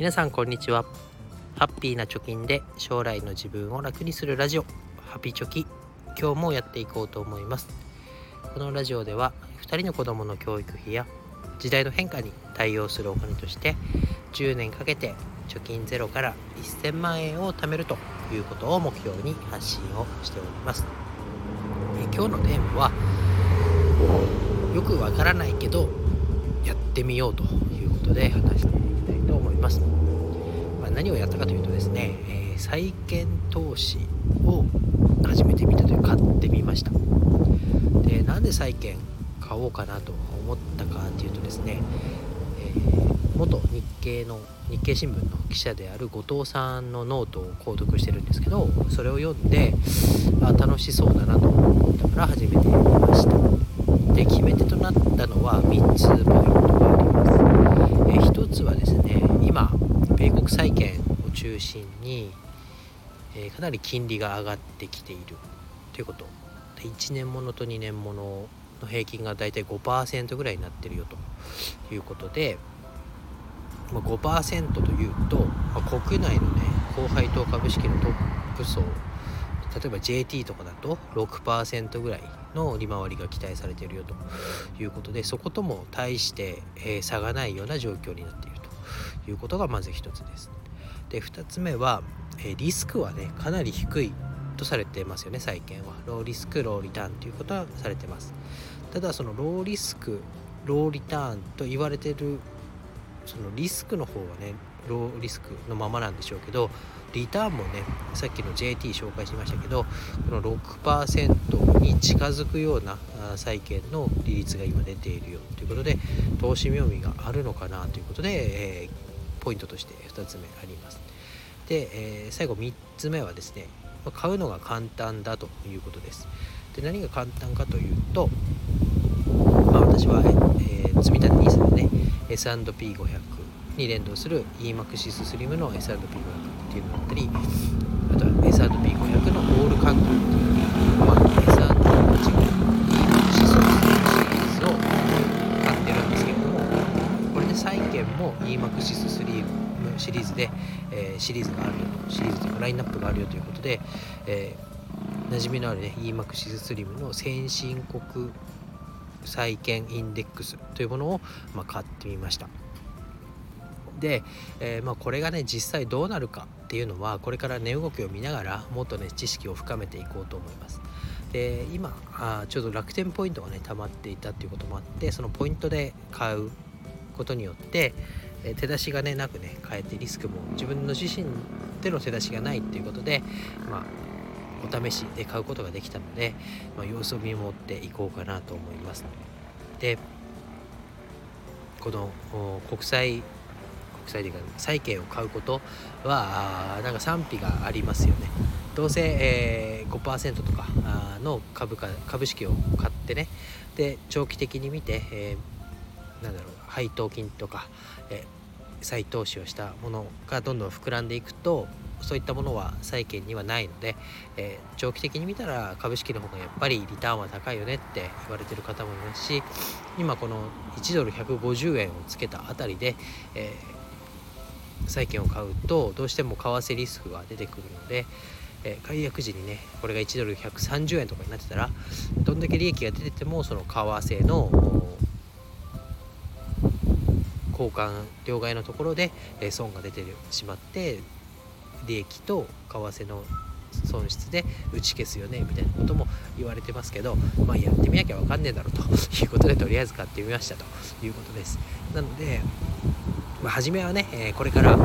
皆さんこんにちは。ハッピーな貯金で将来の自分を楽にするラジオ。ハピチョキ。今日もやっていこうと思います。このラジオでは2人の子供の教育費や時代の変化に対応するお金として10年かけて貯金ゼロから1000万円を貯めるということを目標に発信をしております。え今日のテーマはよくわからないけどやってみようということで話してます。まあ、何をやったかというとですね、えー、債券投資を始めてみたという買ってみました。でなんで債券買おうかなと思ったかというとですね、えー、元日経の日経新聞の記者である後藤さんのノートを購読してるんですけどそれを読んであ楽しそうだなと思ったから始めてみましたで決め手となったのは3つポイントがありますえ1つはですね今米国債券を中心に、えかなり金利が上がってきている。ということ。で1年ものと2年ものの平均がだいたい5%ぐらいになってるよと。いうことで、まあ、5%というと、まあ、国内のね高配当株式のトップ層例えば JT とかだと6%ぐらいの利回りが期待されているよと。いうことでそことも対して、え、差がないような状況になっていると。いうことがまず一つです。で2つ目は、え、リスクはねかなり低いとされてますよね債券は。ローリスクローリターンということはされてます。ただそのローリスクローリターンと言われてるそのリスクの方はねローリスクのままなんでしょうけどリターンもねさっきの JT 紹介しましたけどこの6%に近づくような債券の利率が今出ているよということで投資妙味があるのかなということで、えー、ポイントとして2つ目あります。で、えー、最後3つ目はですね買うのが簡単だということです。で何が簡単かというと、まあ、私は、えー、積立 NISA でね S&P500 に連動する EMAXIS SLIM の S&P500 っていうのだったりあとは S&P500 のオールカントリーっていう、まあ、S&P の違う EMAXIS シリーズを買ってるんですけれどもこれで債券も EMAXIS SLIM シリーズで、えー、シリーズがあるよシリーズというかラインナップがあるよということで、えー、馴染みのあるね EMAXIS SLIM の先進国債券インデックスというものを、まあ、買ってみました。で、えー、まあ、これがね実際どうなるかっていうのはこれから値動きを見ながらもっとね知識を深めていこうと思います。で今あちょうど楽天ポイントがね溜まっていたっていうこともあってそのポイントで買うことによって、え手出しがねなくね変えてリスクも自分の自身での手出しがないっていうことでまあお試しで買うことができたので、まあ、様子を見守っていこうかなと思います。でこの国際国際的な債券を買うことはなんか賛否がありますよね。どうせ、えー、5%とかの株価株式を買ってねで長期的に見て、えー、なんだろう配当金とか、え、再投資をしたものがどんどん膨らんでいくとそういったものは債券にはないので、えー、長期的に見たら株式の方がやっぱりリターンは高いよねって言われてる方もいますし今この1ドル150円をつけたあたりで、えー債券を買うとどうしても為替リスクが出てくるので、えー、解約時にねこれが1ドル130円とかになってたらどんだけ利益が出ててもその為替の交換両替のところで、え損が出てしまって利益と為替の損失で打ち消すよねみたいなことも言われてますけどまあやってみなきゃ分かんねえだろうということでとりあえず買ってみましたということです。なのでまあ、初めはね、えこれから、え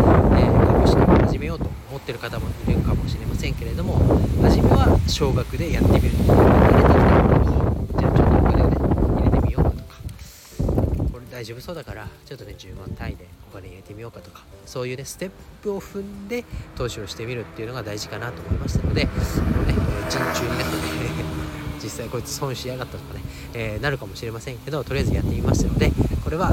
株式を始めようと思ってる方もいるかもしれませんけれども初めは少額でやってみるとじゃあちょっとお金をね入れてみようかとかこれ大丈夫そうだからちょっとね10万単位でお金入れてみようかとかそういうねステップを踏んで投資をしてみるっていうのが大事かなと思いましたのでこのね陣中になってね 実際こいつ損しやがったとかね、えー、なるかもしれませんけどとりあえずやってみましたのでこれは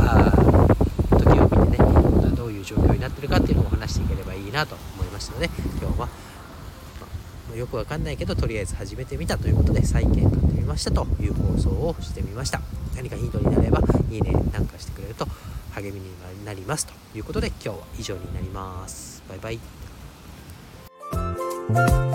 時を見てねどういう状況になってるかっていうのを話していければいいなと思いましたので今日は、ま、よくわかんないけどとりあえず始めてみたということで再建買ってみましたという放送をしてみました。何かヒントになればいいねなんかしてくれると励みになりますということで今日は以上になります。バイバイ。